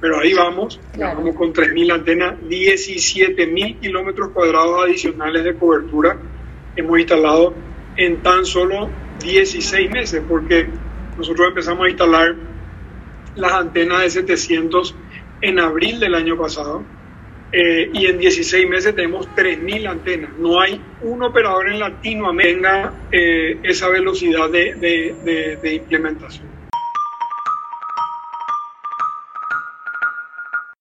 pero ahí vamos, vamos con 3.000 antenas, 17.000 kilómetros cuadrados adicionales de cobertura hemos instalado en tan solo 16 meses, porque nosotros empezamos a instalar las antenas de 700 en abril del año pasado eh, y en 16 meses tenemos 3.000 antenas. No hay un operador en Latinoamérica que tenga eh, esa velocidad de, de implementación.